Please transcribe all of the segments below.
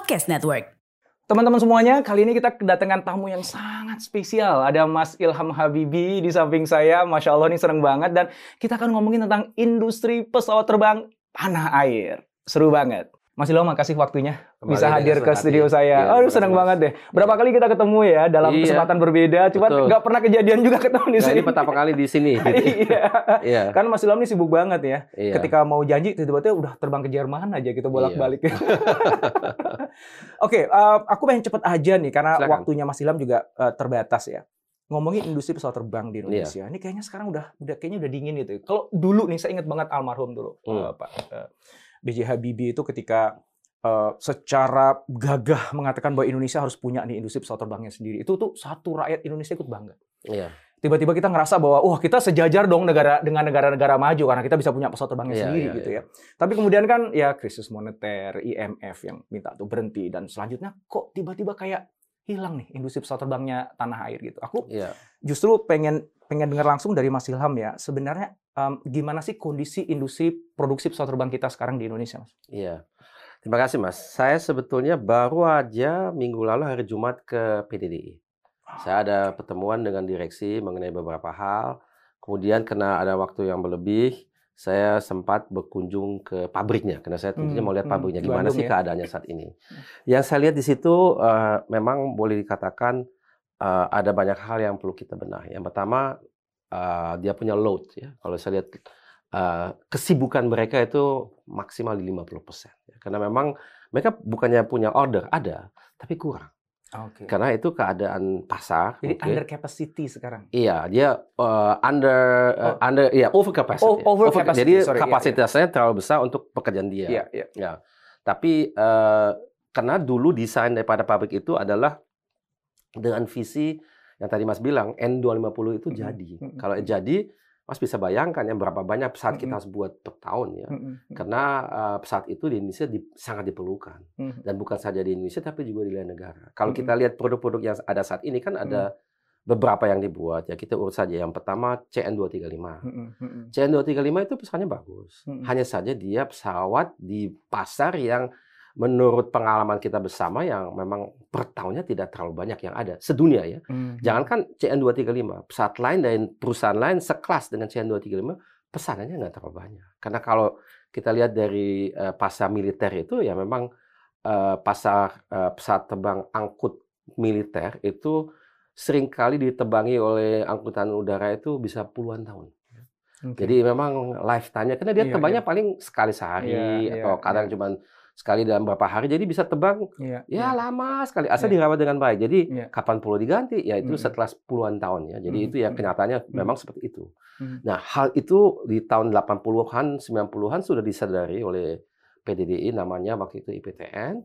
Podcast Network. Teman-teman semuanya, kali ini kita kedatangan tamu yang sangat spesial. Ada Mas Ilham Habibi di samping saya. Masya Allah, ini seneng banget. Dan kita akan ngomongin tentang industri pesawat terbang tanah air. Seru banget. Mas Ilham, makasih waktunya Kembali bisa hadir ke senang studio hati. saya. Iya, Aduh, seneng banget deh. Berapa kali kita ketemu ya dalam Iya, kesempatan berbeda. Cuman betul. nggak pernah kejadian juga ketemu di Nah, sini. ini pertama kali di sini. gitu. Iya. Iya. Kan Mas Ilham ini sibuk banget ya. Iya. Ketika mau janji, tiba-tiba udah terbang ke Jerman aja gitu bolak-balik. Oke, eh, aku pengen cepet aja nih karena Silakan. waktunya Mas Ilham juga eh, terbatas ya. Ngomongin industri pesawat terbang Iya. di Indonesia, ini kayaknya sekarang udah udah kayaknya udah dingin gitu. Kalau dulu nih saya ingat banget almarhum dulu Hmm. eh, Pak eh, B.J. Habibie itu ketika eh, secara gagah mengatakan bahwa Indonesia harus punya nih industri pesawat terbangnya sendiri. Itu tuh satu rakyat Indonesia ikut bangga Iya. Tiba-tiba kita ngerasa bahwa wah kita sejajar dong negara dengan negara-negara maju karena kita bisa punya pesawat terbangnya Iya, sendiri iya, gitu iya. ya. Tapi kemudian kan ya krisis moneter, IMF yang minta tuh berhenti dan selanjutnya kok tiba-tiba kayak hilang nih industri pesawat terbangnya tanah air gitu. Aku Iya. justru pengen pengen dengar langsung dari Mas Ilham ya. Sebenarnya em, gimana sih kondisi industri produksi pesawat terbang kita sekarang di Indonesia, Mas? Iya. Terima kasih, Mas. Saya sebetulnya baru aja minggu lalu hari Jumat ke PDDI. Saya ada pertemuan dengan direksi mengenai beberapa hal. Kemudian karena ada waktu yang berlebih, saya sempat berkunjung ke pabriknya karena saya tentunya Hmm, mau lihat hmm, pabriknya gimana Bandung sih ya. keadaannya saat ini. Yang saya lihat di situ eh, memang boleh dikatakan eh, ada banyak hal yang perlu kita benahi. Yang pertama eh, dia punya load ya. Kalau saya lihat eh, kesibukan mereka itu maksimal di 50%. ya. Karena memang mereka bukannya punya order, ada, tapi kurang. Oke. Karena itu keadaan pasar. Jadi oke. under capacity sekarang. Iya, dia eh, under Oh. under iya over capacity. Oh, over capacity, Jadi sorry, iya, kapasitasnya terlalu besar untuk pekerjaan dia. Iya, iya. Ya. Tapi eh, karena dulu desain daripada pabrik itu adalah dengan visi yang tadi Mas bilang N250 itu Mhm, jadi. mhm. Kalau jadi Mas bisa bayangkan ya berapa banyak pesawat kita harus buat per tahun ya. Karena eh, pesawat itu di Indonesia di- sangat diperlukan dan bukan saja di Indonesia tapi juga di lain negara. Kalau kita lihat produk-produk yang ada saat ini kan ada beberapa yang dibuat ya kita urut saja. Yang pertama CN235. Mm-mm. Mm-mm. CN235 itu pesawatnya bagus. Mm-mm. Hanya saja dia pesawat di pasar yang menurut pengalaman kita bersama yang memang per tahunnya tidak terlalu banyak yang ada sedunia ya. Mm. Jangankan CN235, pesawat lain dan perusahaan lain sekelas dengan CN235 pesanannya nggak terlalu banyak. Karena kalau kita lihat dari eh, pasar militer itu ya memang eh, pasar eh, pesawat terbang angkut militer itu sering kali ditebangi oleh angkutan udara itu bisa puluhan tahun. Oke. Jadi memang lifetime-nya karena dia Iya, terbangnya paling sekali sehari Iya, atau iya, kadang iya. cuma sekali dalam beberapa hari. Jadi bisa terbang Iya, ya iya. lama sekali asal Iya. dirawat dengan baik. Jadi Iya. kapan perlu diganti? Ya itu Mm. setelah puluhan tahun ya. Jadi Mm, itu ya kenyataannya mm. memang seperti itu. Mm. Nah, hal itu di tahun 80-an, 90-an sudah disadari oleh PDDI namanya waktu itu IPTN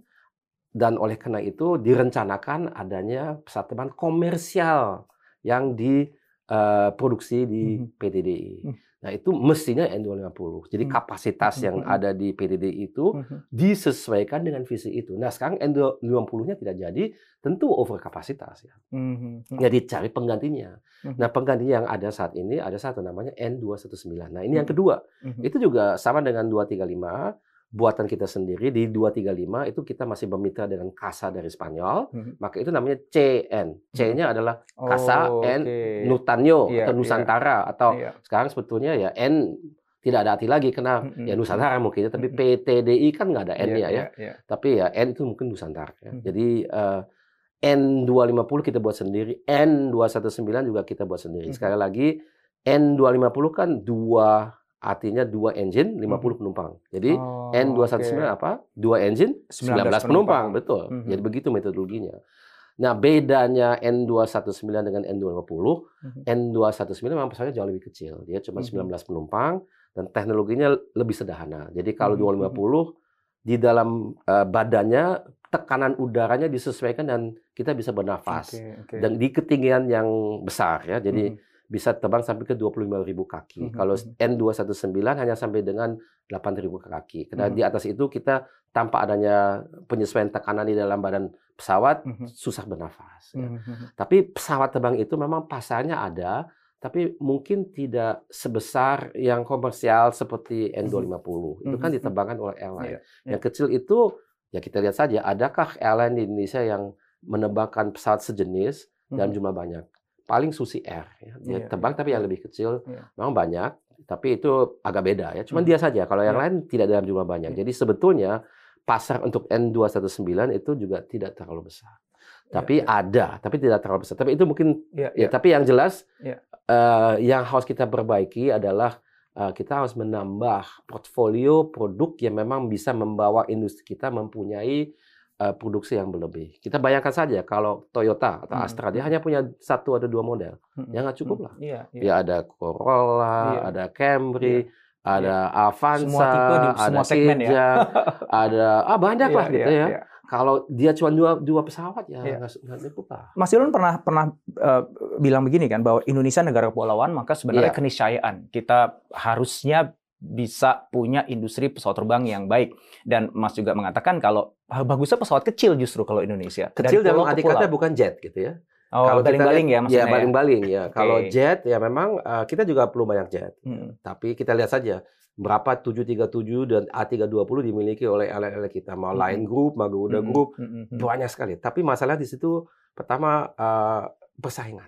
dan oleh karena itu direncanakan adanya pesawat terbang komersial yang diproduksi di Mhm. PDDI. Hmm. Nah, itu mestinya N250. Jadi Hmm. kapasitas yang Hmm. ada di PDDI itu Mhm. disesuaikan dengan visi itu. Nah, sekarang N250-nya tidak jadi, tentu over kapasitas ya. Ya dicari penggantinya. Nah, penggantinya yang ada saat ini ada satu namanya N219. Nah, ini yang kedua. Itu juga sama dengan 235 buatan kita sendiri di 235 itu kita masih bermitra dengan Casa dari Spanyol, Mhm. maka itu namanya CN. C-nya adalah Casa Oh, N oke. Nutanyo Iya, atau iya. Nusantara atau Iya. sekarang sebetulnya ya N tidak ada arti lagi karena Mm-mm. ya Nusantara mungkin ya, tapi. PTDI kan nggak ada N-nya Iya, ya. iya, iya. Tapi ya N itu mungkin Nusantara ya. Mhm. Jadi eh, N250 kita buat sendiri, N219 juga kita buat sendiri. Mhm. Sekali lagi N250 kan dua artinya dua engine 50 penumpang. Jadi Oh, N219 oke. apa? Dua engine 19, 19 penumpang, penumpang. betul. Mhm. Jadi begitu metodologinya. Nah, bedanya N219 dengan N250, Mhm. N219 memang pesawatnya jauh lebih kecil. Dia cuma Mhm. 19 penumpang dan teknologinya lebih sederhana. Jadi kalau Mhm, 250 di dalam eh, badannya tekanan udaranya disesuaikan dan kita bisa bernafas. Oke, oke. Dan di ketinggian yang besar ya. Jadi Mhm. Bisa terbang sampai ke 25.000 kaki. Mhm, Kalau mhm. N219 hanya sampai dengan 8.000 kaki. Karena Mhm. di atas itu kita tanpa adanya penyesuaian tekanan di dalam badan pesawat Mhm. susah bernafas. ya. Mhm, mhm. Tapi pesawat terbang itu memang pasarnya ada, tapi mungkin tidak sebesar yang komersial seperti N250. Itu kan Mhm. ditebangkan oleh airline. Iya, iya. Yang kecil itu ya kita lihat saja, adakah airline di Indonesia yang menebangkan pesawat sejenis dalam Mhm. jumlah banyak? Paling Susi Air, ya. dia Iya, terbang iya, tapi yang iya. lebih kecil, Iya. memang banyak, tapi itu agak beda ya. Cuman Mhm. dia saja. Kalau yang Iya. lain tidak dalam jumlah banyak. Iya. Jadi sebetulnya pasar untuk N219 itu juga tidak terlalu besar. Tapi Iya, iya. ada, tapi tidak terlalu besar. Tapi itu mungkin Iya, Ya, iya. tapi yang jelas Iya. eh, yang harus kita perbaiki adalah eh, kita harus menambah portfolio produk yang memang bisa membawa industri kita mempunyai eh, produksi yang berlebih. Kita bayangkan saja kalau Toyota atau Hmm, Astra dia hmm. hanya punya satu atau dua model, Mhm, ya nggak cukup mhm. lah. Iya, iya. Dia ada Corolla, Iya. ada Camry, ada Avanza, Semua tipe di ada semua segmen ya. Ada ah banyak lah Iya, gitu iya, ya. iya. Kalau dia cuma dua dua pesawat ya Iya. nggak nggak cukup lah. Mas Ilon pernah pernah eh, bilang begini kan bahwa Indonesia negara kepulauan maka sebenarnya Iya. keniscayaan kita harusnya bisa punya industri pesawat terbang yang baik dan Mas juga mengatakan kalau ah, bagusnya pesawat kecil justru kalau Indonesia Kecil Dari dalam arti kata bukan jet gitu ya. oh, Kalau baling-baling ya lihat- maksudnya Ya, baling-baling ya. Kalau Oke. jet ya memang eh, kita juga perlu banyak jet. Hmm. Tapi kita lihat saja berapa 737 dan A320 dimiliki oleh airline kita. Mau Mhm. Lion Group, mau Garuda Mm-mm. Group, Mm-mm. banyak sekali. Tapi masalah di situ pertama eh, persaingan.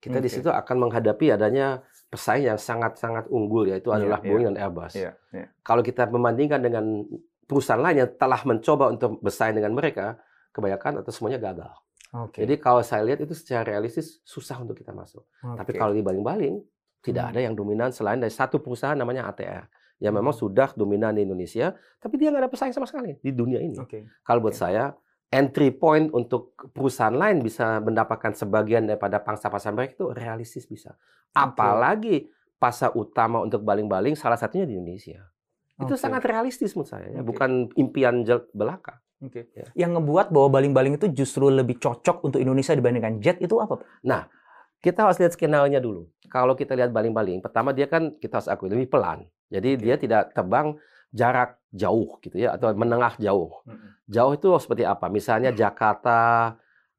Kita di Oke. situ akan menghadapi adanya pesaing yang sangat-sangat unggul yaitu Iya, adalah iya. Boeing dan Airbus. Iya, iya. Kalau kita membandingkan dengan perusahaan lain yang telah mencoba untuk bersaing dengan mereka, kebanyakan atau semuanya gagal. Oke. Jadi kalau saya lihat itu secara realistis susah untuk kita masuk. Tapi Oke. kalau dibaling-baling, tidak Hmm. ada yang dominan selain dari satu perusahaan namanya ATR. Yang Hmm. memang sudah dominan di Indonesia, tapi dia nggak ada pesaing sama sekali di dunia ini. Oke. Kalau buat Oke. saya, entry point untuk perusahaan lain bisa mendapatkan sebagian daripada pangsa pasar mereka itu realistis bisa. Apalagi pasar utama untuk baling-baling salah satunya di Indonesia. Itu Oke. sangat realistis menurut saya, ya. Oke. bukan impian belaka. Oke. Ya. Yang ngebuat bahwa baling-baling itu justru lebih cocok untuk Indonesia dibandingkan jet itu apa? Pak? Kita harus lihat skenario-nya dulu. Kalau kita lihat baling-baling, pertama dia kan kita harus akui lebih pelan. Jadi Oke. dia tidak terbang jarak jauh gitu ya atau menengah jauh. Jauh itu seperti apa? Misalnya Jakarta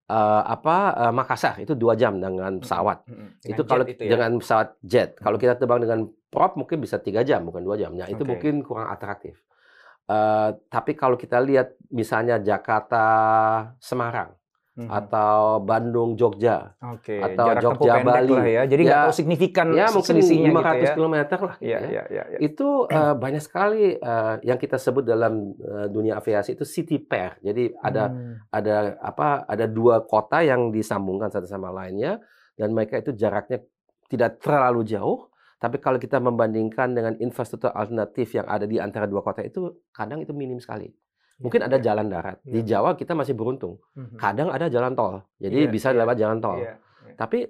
eh, apa eh, Makassar itu dua jam dengan pesawat. Mm-mm. itu Dengan kalau itu ya? dengan pesawat jet. Kalau kita terbang dengan prop mungkin bisa tiga jam bukan dua jam. Nah itu Oke. mungkin kurang atraktif. Eh, tapi kalau kita lihat misalnya Jakarta Semarang Mhm. atau Bandung Jogja Oke, atau jarak Jogja, Bali. lah ya. Jadi nggak Ya, tahu signifikan ya mungkin selisihnya 500 gitu ya. km lah. Iya, ya. iya, iya, iya. Itu eh, banyak sekali eh, yang kita sebut dalam eh, dunia aviasi itu city pair. Jadi ada Hmm. ada apa? Ada dua kota yang disambungkan satu sama lainnya dan mereka itu jaraknya tidak terlalu jauh. Tapi kalau kita membandingkan dengan infrastruktur alternatif yang ada di antara dua kota itu kadang itu minim sekali. Mungkin ada Iya, jalan darat. Di Iya. Jawa kita masih beruntung. Mhm. Kadang ada jalan tol. Jadi Iya, bisa lewat jalan tol. Tapi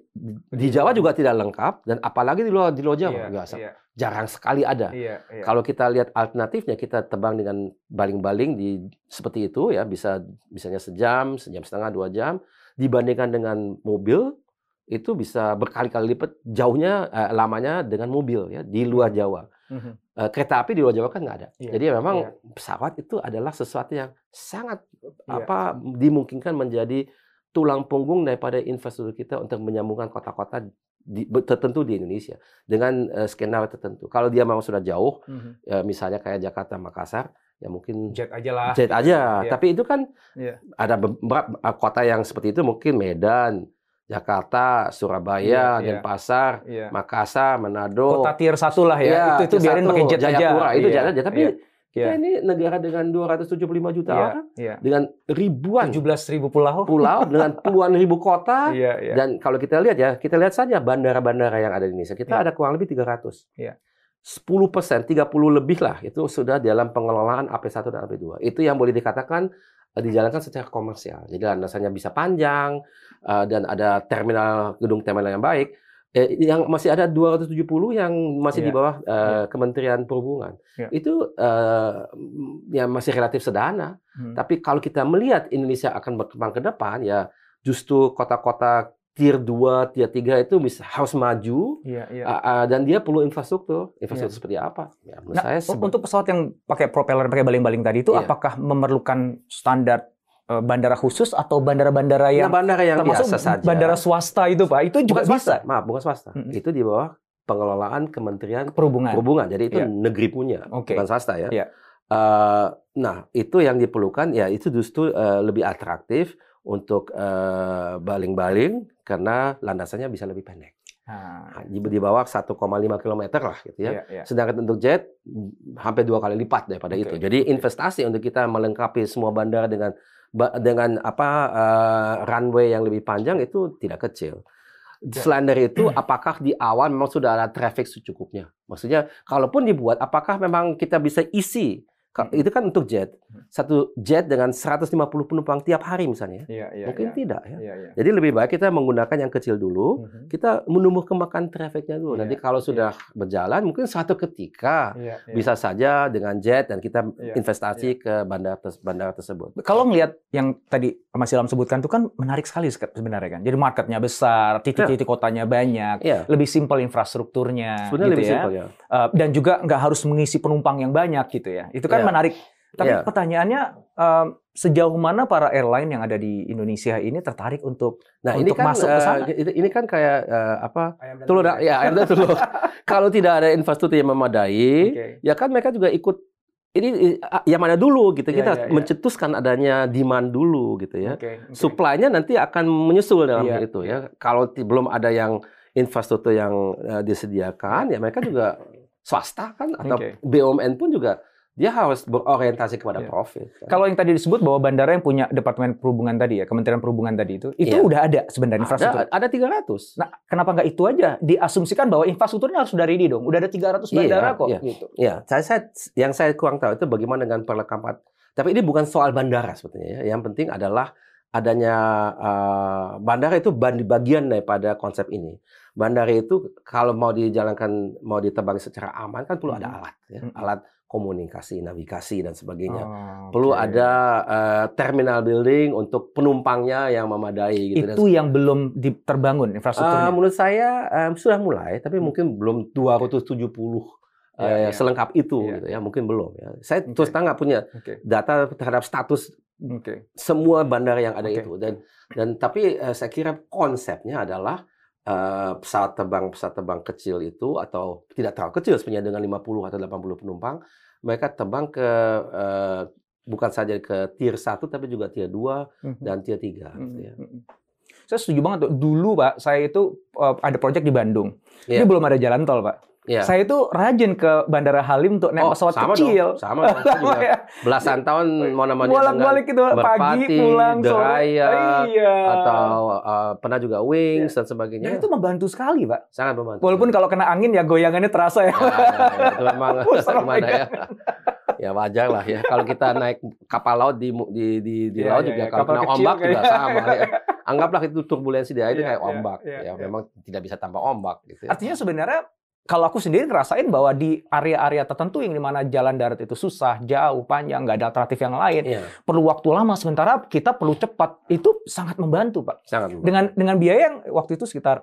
di Jawa juga tidak lengkap dan apalagi di luar di luar Jawa nggak iya, jarang sekali ada. iya, iya. Kalau kita lihat alternatifnya, kita terbang dengan baling-baling di seperti itu ya, bisa misalnya sejam, sejam setengah, dua jam, dibandingkan dengan mobil itu bisa berkali-kali lipat jauhnya eh, lamanya dengan mobil ya di luar Jawa. Mhm. Eh, kereta api di luar Jawa kan nggak ada. Iya, Jadi memang iya. pesawat itu adalah sesuatu yang sangat Iya. apa dimungkinkan menjadi tulang punggung daripada infrastruktur kita untuk menyambungkan kota-kota di- tertentu di Indonesia dengan eh, skenario tertentu. Kalau dia memang sudah jauh, Mhm. ya, misalnya kayak Jakarta, Makassar, ya mungkin Jet aja lah. jet aja. Iya. Tapi itu kan Iya. ada beberapa eh, kota yang seperti itu mungkin Medan, Jakarta, Surabaya, Iya, iya. Denpasar, Iya. Makassar, Manado. Kota tier satu lah ya. Ya, itu itu biarin pakai jet aja. Jayapura, itu Iya, jet aja. Tapi iya, kita iya. ini negara dengan 275 juta Iya, orang, iya. dengan ribuan 17 ribu pulau. pulau, dengan puluhan ribu kota. Iya, iya. Dan kalau kita lihat ya, kita lihat saja bandara-bandara yang ada di Indonesia. Kita Iya. ada kurang lebih 300. Iya. 10 persen, 30 lebih lah itu sudah dalam pengelolaan AP1 dan AP2. Itu yang boleh dikatakan dijalankan secara komersial. Jadi landasannya bisa panjang eh, dan ada terminal gedung terminal yang baik. Eh, yang masih ada 270 yang masih di Iya. bawah eh, Kementerian Perhubungan. Iya. Itu eh, ya masih relatif sederhana. Hmm. Tapi kalau kita melihat Indonesia akan berkembang ke depan, ya justru kota-kota tier 2, tier 3 itu bisa harus maju iya. ah, ah, dan dia perlu infrastruktur. Infrastruktur Iya. seperti apa? Ya, menurut Nah, saya untuk pesawat yang pakai propeller, pakai baling-baling tadi itu Iya. apakah memerlukan standar eh, bandara khusus atau bandara-bandara Nah, yang bandara yang termasuk biasa saja. bandara swasta itu Pak, itu juga bukan swasta, bisa maaf, bukan swasta. Mm-mm. Itu di bawah pengelolaan Kementerian perhubungan. Perhubungan. Jadi itu Iya. negeri punya, Oke. bukan swasta ya. Iya. Eh, nah, itu yang diperlukan ya itu justru eh, lebih atraktif untuk eh, baling-baling karena landasannya bisa lebih pendek. Nah, Di, bawah 1,5 km lah gitu ya. iya, iya. Sedangkan untuk jet hampir dua kali lipat daripada Oke, itu. Jadi investasi untuk kita melengkapi semua bandara dengan dengan apa eh, runway yang lebih panjang itu tidak kecil. Ya. Selain dari itu, apakah di awal memang sudah ada traffic secukupnya? Maksudnya, kalaupun dibuat, apakah memang kita bisa isi? Hmm. Itu kan untuk jet. Satu jet dengan 150 penumpang tiap hari misalnya. Iya, iya, Mungkin iya. tidak ya. Iya, iya. Jadi lebih baik kita menggunakan yang kecil dulu. Mhm. Kita menumbuh kembangkan trafficnya dulu. Iya, Nanti kalau sudah berjalan, mungkin suatu ketika Iya, iya. bisa saja dengan jet dan kita Iya, investasi ke bandara bandara tersebut. Kalau ngelihat yang tadi Mas Ilham sebutkan itu kan menarik sekali sek- sebenarnya kan. Jadi marketnya besar, titik-titik kotanya banyak, Iya, lebih simpel infrastrukturnya, sebenarnya gitu lebih ya. simpel ya. Uh, dan juga nggak harus mengisi penumpang yang banyak gitu ya. Itu kan Iya. menarik. Tapi Iya. pertanyaannya um, sejauh mana para airline yang ada di Indonesia ini tertarik untuk Nah ini Untuk kan masuk ke eh, sana. ini, ini kan kayak eh, apa telur ya ayam dan telur. Kalau tidak ada infrastruktur yang memadai, Oke. ya kan mereka juga ikut ini yang mana dulu gitu. Iya, Kita iya, iya. mencetuskan adanya demand dulu gitu ya. Oke, oke. Supply-nya nanti akan menyusul dalam Iya, itu ya. Kalau belum ada yang infrastruktur yang eh, disediakan, ya mereka juga swasta kan atau Oke. BUMN pun juga dia harus berorientasi kepada Iya. profit. kan. Kalau yang tadi disebut bahwa bandara yang punya departemen perhubungan tadi ya, Kementerian Perhubungan tadi itu, itu Iya. udah ada sebenarnya infrastruktur. ada, ada 300. Nah, kenapa nggak itu aja? Diasumsikan bahwa infrastrukturnya harus sudah ready dong. Udah ada 300 Iya, bandara kok iya. gitu. Ya, saya, saya yang saya kurang tahu itu bagaimana dengan perlengkapan. Tapi ini bukan soal bandara sebetulnya ya. Yang penting adalah adanya eh, bandara itu bagian daripada konsep ini. Bandara itu kalau mau dijalankan, mau ditebang secara aman kan perlu ada alat, ya. Alat komunikasi, navigasi dan sebagainya. Oh, Perlu ada eh, terminal building untuk penumpangnya yang memadai gitu. dan itu yang belum di- terbangun infrastrukturnya. menurut saya em, sudah mulai, tapi mungkin belum 270 Hmm. Iya, eh, iya. selengkap itu, Iya. gitu ya. Mungkin belum. Ya. Saya Oke. terus nggak punya Oke, data terhadap status oke. semua bandara yang ada Oke. itu. Dan dan tapi eh, saya kira konsepnya adalah eh, pesawat terbang pesawat terbang kecil itu atau tidak terlalu kecil sebenarnya dengan 50 atau 80 penumpang, mereka terbang ke eh, bukan saja ke tier 1 tapi juga tier 2 Mhm. dan tier 3 Mhm, gitu ya. mhm. Saya setuju banget tuh. Dulu Pak, saya itu uh, ada proyek di Bandung. Ini Iya. belum ada jalan tol Pak. Iya. Saya itu rajin ke Bandara Halim untuk naik Oh, pesawat sama kecil. dong, sama dong. Juga ya. belasan tahun mau namanya Bolak-balik itu pagi pulang sore. Iya. atau uh, pernah juga wings dan sebagainya. Dan itu membantu sekali Pak. sangat membantu. Walaupun kalau kena angin ya goyangannya terasa ya. ya, ya, ya, itu memang gimana ya? Ya wajar lah ya. Kalau kita naik kapal laut di di di, di Iya, laut iya, juga iya. kalau Kapal kena kecil ombak juga sama ya. Anggaplah itu turbulensi di air itu Iya, kayak iya, ombak. iya, ya iya. memang tidak bisa tanpa ombak gitu. ya. Artinya sebenarnya kalau aku sendiri ngerasain bahwa di area-area tertentu yang di mana jalan darat itu susah, jauh, panjang, nggak ada alternatif yang lain, Iya, perlu waktu lama. Sementara kita perlu cepat. Itu sangat membantu, Pak. sangat membantu. Dengan dengan biaya yang waktu itu sekitar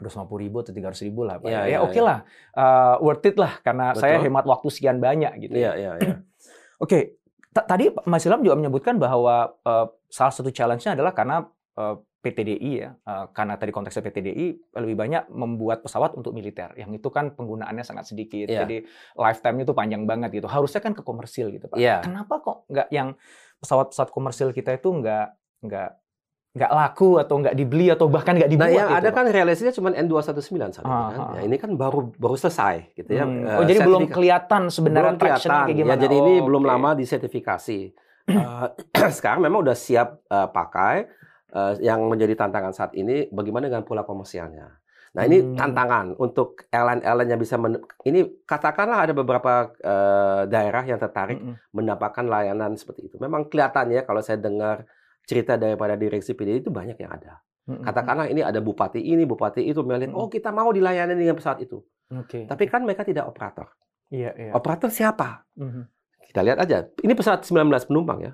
250 ribu atau 300 ribu lah, Pak. Iya, ya iya, oke iya. lah, Uh, worth it lah karena Betul. saya hemat waktu sekian banyak gitu. Iya, iya, iya. Oke, ta- tadi Mas Ilham juga menyebutkan bahwa uh, salah satu challenge-nya adalah karena uh, PTDI ya, uh, karena tadi konteksnya PTDI lebih banyak membuat pesawat untuk militer, yang itu kan penggunaannya sangat sedikit, Iya. jadi lifetime-nya itu panjang banget gitu. Harusnya kan ke komersil gitu, Pak. Iya. Kenapa kok nggak yang pesawat-pesawat komersil kita itu nggak nggak nggak laku atau nggak dibeli atau bahkan nggak Nah, dibuat yang gitu, ada Pak? kan realisasinya cuma N219 saat ini kan. Ya, ini kan baru baru selesai gitu ya. Hmm. Eh, Oh, jadi belum kelihatan sebenarnya belum traction-nya kelihatan. kayak gimana? Ya, jadi ini Oh, belum lama disertifikasi. Eh, sekarang memang udah siap eh, pakai. Eh, yang menjadi tantangan saat ini bagaimana dengan pola komersialnya. Nah ini Hmm. tantangan untuk airline-airline yang bisa men- ini katakanlah ada beberapa eh, daerah yang tertarik Mm-mm. mendapatkan layanan seperti itu. Memang kelihatannya kalau saya dengar cerita daripada direksi PD itu banyak yang ada. Katakanlah ini ada bupati ini, bupati itu melihat, oh kita mau dilayani dengan pesawat itu. Oke. Tapi kan mereka tidak operator. Iya, iya. Operator siapa? Mhm. Kita lihat aja. Ini pesawat 19 penumpang ya.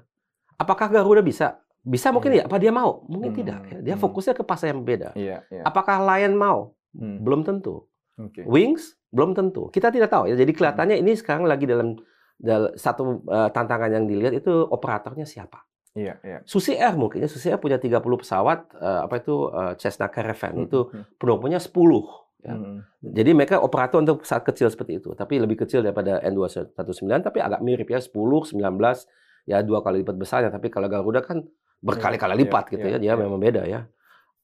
Apakah Garuda bisa? Bisa mungkin Iya. ya. Apa dia mau? Mungkin Hmm, tidak. ya. Dia hmm. fokusnya ke pasar yang beda. Iya, iya. Apakah Lion mau? Hmm. Belum tentu. Oke. Wings belum tentu. Kita tidak tahu ya. Jadi kelihatannya ini sekarang lagi dalam, dal- satu eh, tantangan yang dilihat itu operatornya siapa. Iya, iya. Susi Air mungkin ya. Susi Air punya 30 pesawat eh, apa itu eh, Cessna Caravan itu Hmm. penumpangnya 10 ya. Hmm. Jadi mereka operator untuk pesawat kecil seperti itu, tapi lebih kecil daripada N219 tapi agak mirip ya 10, 19 ya dua kali lipat besarnya. Tapi kalau Garuda kan berkali-kali Iya, lipat iya, gitu iya, ya, dia iya. memang beda ya.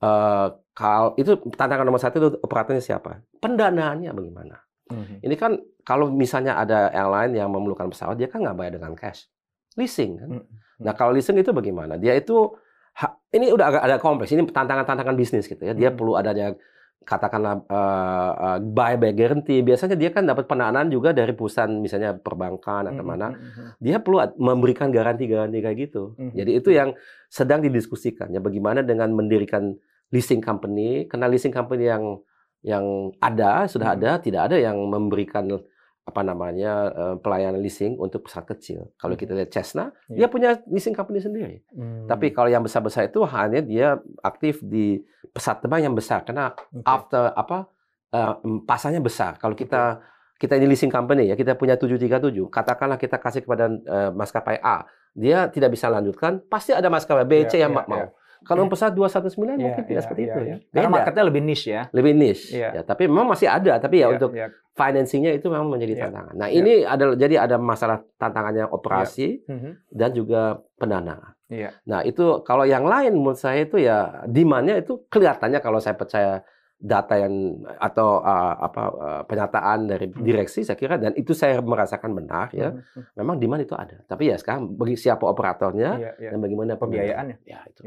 Eh kalau itu tantangan nomor satu itu operatornya siapa? Pendanaannya bagaimana? Mhm. Ini kan kalau misalnya ada airline yang memerlukan pesawat, dia kan nggak bayar dengan cash, leasing kan. Mm. Nah kalau leasing itu bagaimana? Dia itu ha- ini udah agak ada kompleks. Ini tantangan-tantangan bisnis gitu ya. Dia Hmm. perlu adanya katakanlah eh, eh, buy by guarantee. Biasanya dia kan dapat pendanaan juga dari perusahaan misalnya perbankan atau Mhm, mana. mhm. Dia perlu memberikan garansi-garansi kayak gitu. Jadi itu yang sedang didiskusikan ya. Bagaimana dengan mendirikan leasing company? Karena leasing company yang yang ada sudah ada, tidak ada yang memberikan apa namanya eh, pelayanan leasing untuk pesawat kecil. Kalau Mhm. kita lihat Cessna, Iya. dia punya leasing company sendiri. Hmm. Tapi kalau yang besar-besar itu hanya dia aktif di pesawat terbang yang besar karena Oke. after apa eh, pasarnya besar. Kalau kita kita ini leasing company ya, kita punya 737. Katakanlah kita kasih kepada eh, maskapai A, dia tidak bisa lanjutkan, pasti ada maskapai B, Iya, C yang iya, mau. iya. Kalau pesawat 219 Iya, mungkin tidak iya, seperti iya, itu iya. ya. Karena Beda. marketnya lebih niche ya. Lebih niche. Iya. Ya, tapi memang masih ada, tapi ya Iya, untuk iya. financingnya itu memang menjadi Iya. tantangan. Nah, Iya. ini adalah jadi ada masalah tantangannya operasi Mhm. dan juga pendanaan. Iya. Nah, itu kalau yang lain menurut saya itu ya demand-nya itu kelihatannya kalau saya percaya data yang atau uh, apa uh, pernyataan dari Hmm. direksi saya kira dan itu saya merasakan benar ya. Mhm. Memang demand itu ada. Tapi ya sekarang bagi siapa operatornya Iya, iya. dan bagaimana Pembiayaannya. Ya, itu.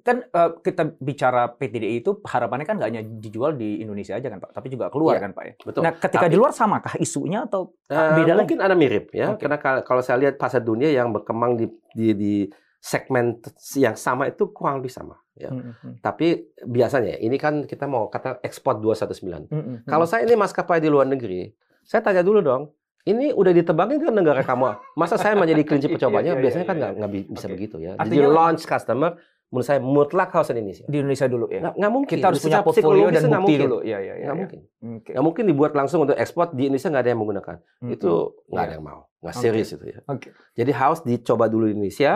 Kan eh, kita bicara PTDI itu harapannya kan nggak hanya dijual di Indonesia aja kan Pak, tapi juga keluar Iya. kan Pak ya. Betul. Nah, ketika Tapi- di luar samakah isunya atau Eh, beda lagi? mungkin ada mirip ya. Oke. Karena kalau, saya lihat pasar dunia yang berkembang di di, di segmen yang sama itu kurang lebih sama ya. Mhm. Tapi biasanya ini kan kita mau kata ekspor 219. Mhm. Kalau saya ini maskapai di luar negeri, saya tanya dulu dong, ini udah ditebangin ke negara kamu? Masa saya menjadi kelinci percobanya? Iya, iya, Biasanya kan iya. nggak nggak bi- bisa Oke. begitu ya. Jadi Artinya- launch customer, menurut saya mutlak harus Indonesia. di Indonesia dulu ya. Nggak, nggak mungkin. Kita harus punya portfolio dan nggak bukti mungkin. dulu. Iya, iya, iya. Nggak iya. mungkin. Oke. Nggak mungkin dibuat langsung untuk ekspor di Indonesia nggak ada yang menggunakan. Itu nggak ada Iya. yang mau. Nggak Oke. serius itu ya. Oke. Jadi harus dicoba dulu di Indonesia,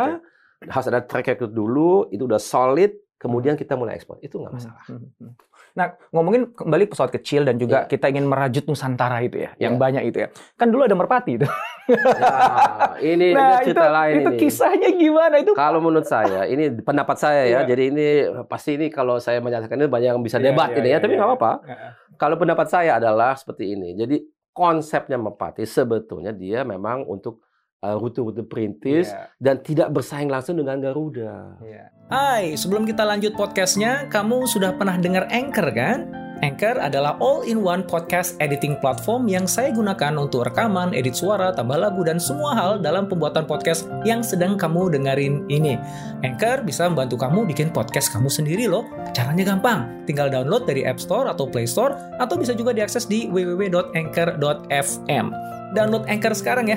harus ada track record dulu, itu udah solid, kemudian kita mulai ekspor. Itu nggak masalah. Mhm. Nah, ngomongin kembali pesawat kecil dan juga Iya. kita ingin merajut Nusantara itu ya, yang Iya. banyak itu ya. Kan dulu ada Merpati itu. Ya, ini, ini Nah, cerita lain itu ini. kisahnya gimana itu? Kalau menurut saya, ini pendapat saya ya. Iya. Jadi ini pasti ini kalau saya menyatakan ini banyak yang bisa Iya, debat iya, ini ya. iya, Tapi nggak apa-apa. Heeh. Kalau pendapat saya adalah seperti ini. Jadi konsepnya Merpati sebetulnya dia memang untuk rute-rute perintis Iya, dan tidak bersaing langsung dengan Garuda. iya. Hai, sebelum kita lanjut podcastnya, kamu sudah pernah dengar Anchor kan? Anchor adalah all-in-one podcast editing platform yang saya gunakan untuk rekaman, edit suara, tambah lagu, dan semua hal dalam pembuatan podcast yang sedang kamu dengerin ini. Anchor bisa membantu kamu bikin podcast kamu sendiri loh. Caranya gampang, tinggal download dari App Store atau Play Store, atau bisa juga diakses di www.anchor.fm. Download Anchor sekarang ya.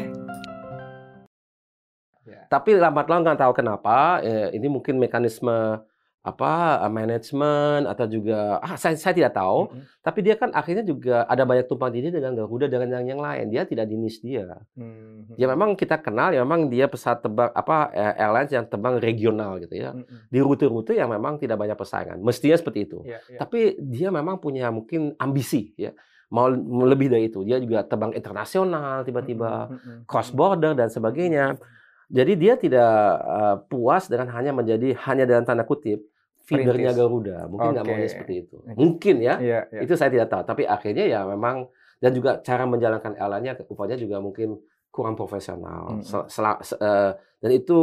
Tapi lambat laun nggak tahu kenapa. eh, ini mungkin mekanisme apa eh, manajemen atau juga ah saya saya tidak tahu. Mhm. Tapi dia kan akhirnya juga ada banyak tumpang tindih dengan Garuda dengan yang yang lain. Dia tidak di niche dia. Mhm. Ya memang kita kenal ya memang dia pesawat terbang apa eh, airlines yang terbang regional gitu ya. Mhm. Di rute-rute yang memang tidak banyak persaingan. Mestinya seperti itu. Iya, iya. Tapi dia memang punya mungkin ambisi ya. Mau lebih dari itu. Dia juga terbang internasional tiba-tiba Mhm. cross border dan sebagainya. Jadi dia tidak uh, puas dengan hanya menjadi hanya dalam tanda kutip feedernya. Garuda. Mungkin nggak Oke. maunya seperti itu. Mungkin ya. Iya, iya. Itu saya tidak tahu. Tapi akhirnya ya memang dan juga cara menjalankan airline-nya rupanya juga mungkin kurang profesional. Mm. Sel- sel- se- eh, dan itu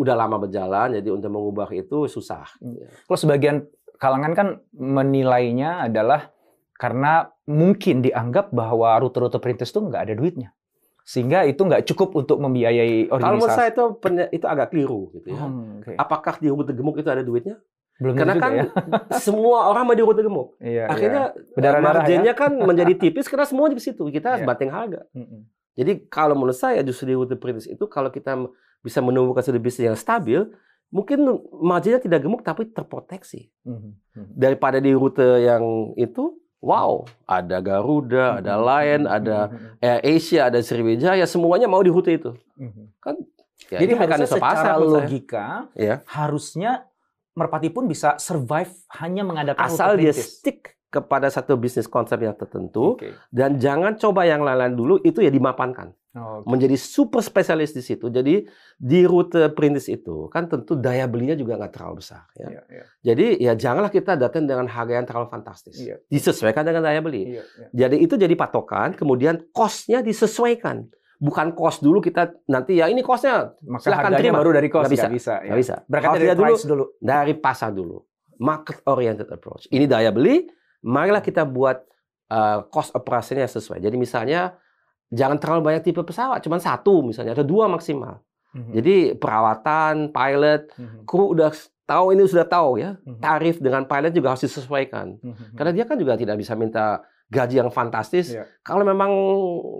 udah lama berjalan. Jadi untuk mengubah itu susah. Mm. Kalau sebagian kalangan kan menilainya adalah Karena mungkin dianggap bahwa rute-rute perintis itu nggak ada duitnya. Sehingga itu nggak cukup untuk membiayai organisasi. Kalau menurut saya itu itu agak keliru gitu ya. Hmm, okay. Apakah di rute gemuk itu ada duitnya? Belum Karena kan ya. semua orang mau di rute gemuk. Iya, Akhirnya Berdarah-darah marginnya kan menjadi tipis karena semua di situ. Kita Iya. banting harga. ya. Mm-mm. Jadi kalau menurut saya justru di rute perintis itu kalau kita bisa menumbuhkan satu bisnis yang stabil, mungkin marginnya tidak gemuk tapi terproteksi. Mhm. Mhm. Daripada di rute yang itu, wow, ada Garuda, ada Mhm. Lion, Mhm. ada. Air Asia, ada Sriwijaya, semuanya mau di rute itu. Mhm. Ya, Jadi harusnya mekanisme secara pasar logika Ya. harusnya Merpati pun bisa survive hanya mengadakan Asal dia stick kepada satu bisnis konsep yang tertentu Oke. dan jangan coba yang lain-lain dulu itu ya dimapankan. Oh, oke. menjadi super spesialis di situ. Jadi di rute perintis itu kan tentu daya belinya juga nggak terlalu besar. Ya. Iya, iya, Jadi ya janganlah kita datang dengan harga yang terlalu fantastis. Iya. Disesuaikan dengan daya beli. iya, iya. Jadi itu jadi patokan. Kemudian cost-nya disesuaikan. Bukan cost dulu kita nanti ya ini Maka Silakan harganya terima. baru dari cost Nggak bisa. nggak bisa. ya. bisa. Berangkat dari dulu dulu. dari pasar dulu. Market oriented approach. Ini daya beli. Marilah kita buat uh, cost operasinya sesuai. Jadi misalnya jangan terlalu banyak tipe pesawat, cuma satu misalnya atau dua maksimal. Mhm. Jadi perawatan, pilot, Mhm. kru udah tahu ini sudah tahu ya. Mhm. Tarif dengan pilot juga harus disesuaikan. Mhm. Karena dia kan juga tidak bisa minta gaji yang fantastis. Iya. Kalau memang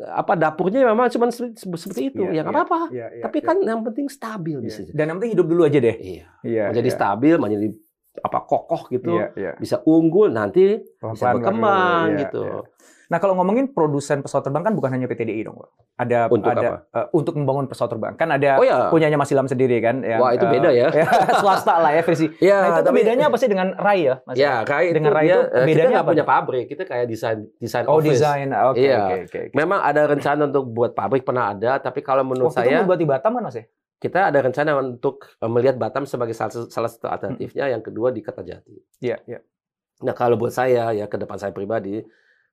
apa dapurnya memang cuma seperti, itu, Iya, ya nggak iya. apa-apa. Iya, iya, Tapi iya. kan yang penting stabil Iya. bisnisnya. Dan yang penting hidup dulu aja deh. Iya. Iya. Menjadi iya. stabil, menjadi apa kokoh gitu, Iya, iya. bisa unggul nanti bisa Pelan-pelan berkembang baru, iya, gitu. iya. Nah kalau ngomongin produsen pesawat terbang kan bukan hanya PT DI dong, Pak. Ada Untuk ada eh, untuk membangun pesawat terbang kan ada Oh ya. punyanya Mas Ilham sendiri kan. yang, Wah, itu eh, beda ya. swasta lah ya versi. Ya, nah itu tapi- bedanya apa sih dengan Rai ya? Mas? Ya, kayak Dengan itu Rai dia, itu eh, kita bedanya nggak apa punya pabrik, kita kayak desain desain Oh office. desain, oke Iya. oke oke. Memang ada rencana untuk buat pabrik pernah ada, tapi kalau menurut Waktu itu saya mau buat di Batam kan Mas ya? kita ada rencana untuk eh, melihat Batam sebagai salah, salah satu alternatifnya, yang kedua di Kertajati. Iya iya. Nah, kalau buat saya ya ke depan saya pribadi,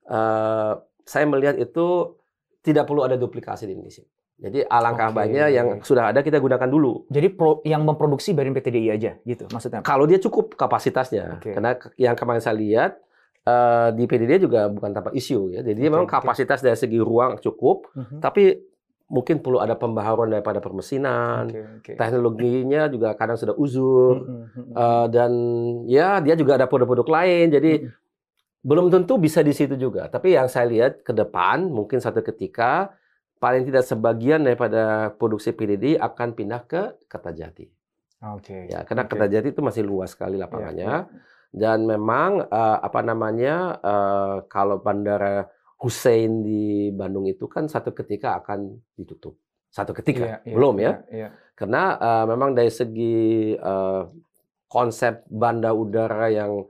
eh, saya melihat itu tidak perlu ada duplikasi di Indonesia. Jadi alangkah Oke. baiknya yang sudah ada kita gunakan dulu. Jadi pro, yang memproduksi badan PT DI aja gitu maksudnya. Kalau dia cukup kapasitasnya, Oke. karena yang kemarin saya lihat eh, di PDD juga bukan tanpa isu ya. Jadi Oke, memang kapasitas dari segi ruang cukup, Mhm. tapi mungkin perlu ada pembaharuan daripada permesinan, Oke oke. teknologinya juga kadang sudah uzur. Mhm, mhm. Eh, dan ya dia juga ada produk-produk lain jadi Mhm. Belum tentu bisa di situ juga tapi yang saya lihat ke depan mungkin satu ketika paling tidak sebagian daripada produksi PDD akan pindah ke Kertajati Oke. ya karena Oke. Kertajati itu masih luas sekali lapangannya iya. dan memang eh, apa namanya eh, kalau bandara Hussein di Bandung itu kan satu ketika akan ditutup satu ketika Iya, iya, belum ya iya, karena eh, memang dari segi eh, konsep bandar udara yang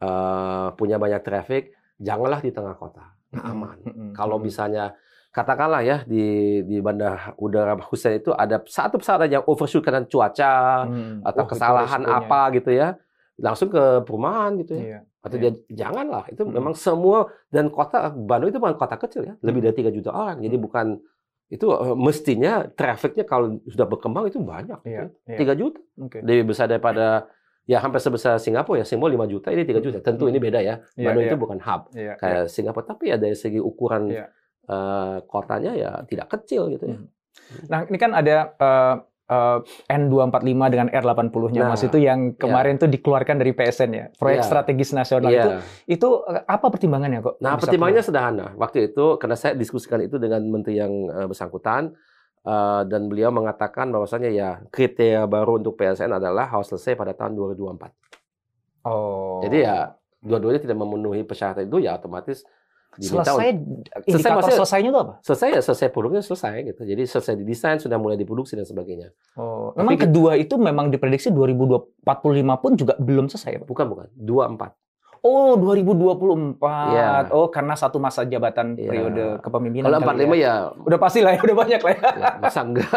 eh, punya banyak traffic, janganlah di tengah kota, Nah, aman. Kalau misalnya katakanlah ya di di bandar udara Hussein itu ada satu pesawat yang overshoot karena cuaca Mhm. atau Oh, kesalahan apa gitu ya, langsung ke perumahan gitu ya. Iya. Atau Iya. dia janganlah itu Mhm. memang semua dan kota Bandung itu bukan kota kecil ya, lebih dari 3 juta orang. Jadi bukan itu eh, mestinya trafficnya kalau sudah berkembang itu banyak. Iya, gitu. iya. 3 juta Oke. lebih besar daripada ya hampir sebesar Singapura ya Singapura 5 juta ini 3 juta tentu Hmm. ini beda ya Iya, Bandung iya. itu bukan hub Iya, iya. kayak Singapura tapi ya dari segi ukuran Iya. eh, kotanya ya tidak kecil gitu ya Hmm. Nah, ini kan ada eh, eh, N245 dengan R80-nya Nah, Mas itu yang kemarin tuh dikeluarkan dari PSN ya, proyek Iya. strategis nasional itu. Iya. Itu eh, apa pertimbangannya kok? Nah pertimbangannya sederhana waktu itu karena saya diskusikan itu dengan menteri yang eh, bersangkutan eh, dan beliau mengatakan bahwasanya ya kriteria baru untuk PSN adalah harus selesai pada tahun 2024 Oh. jadi ya dua-duanya tidak memenuhi persyaratan itu ya otomatis diminta selesai indikator maksudnya- selesainya itu apa? selesai ya selesai produknya selesai gitu jadi selesai didesain sudah mulai diproduksi dan sebagainya Oh, memang kedua itu memang diprediksi 2045 pun juga belum selesai, Pak. bukan bukan 24 Oh, 2024. Iya. Oh, karena satu masa jabatan Iya. periode kepemimpinan. Kalau kali 45 ya. ya, Udah pasti lah ya, udah banyak lah ya. ya masa enggak.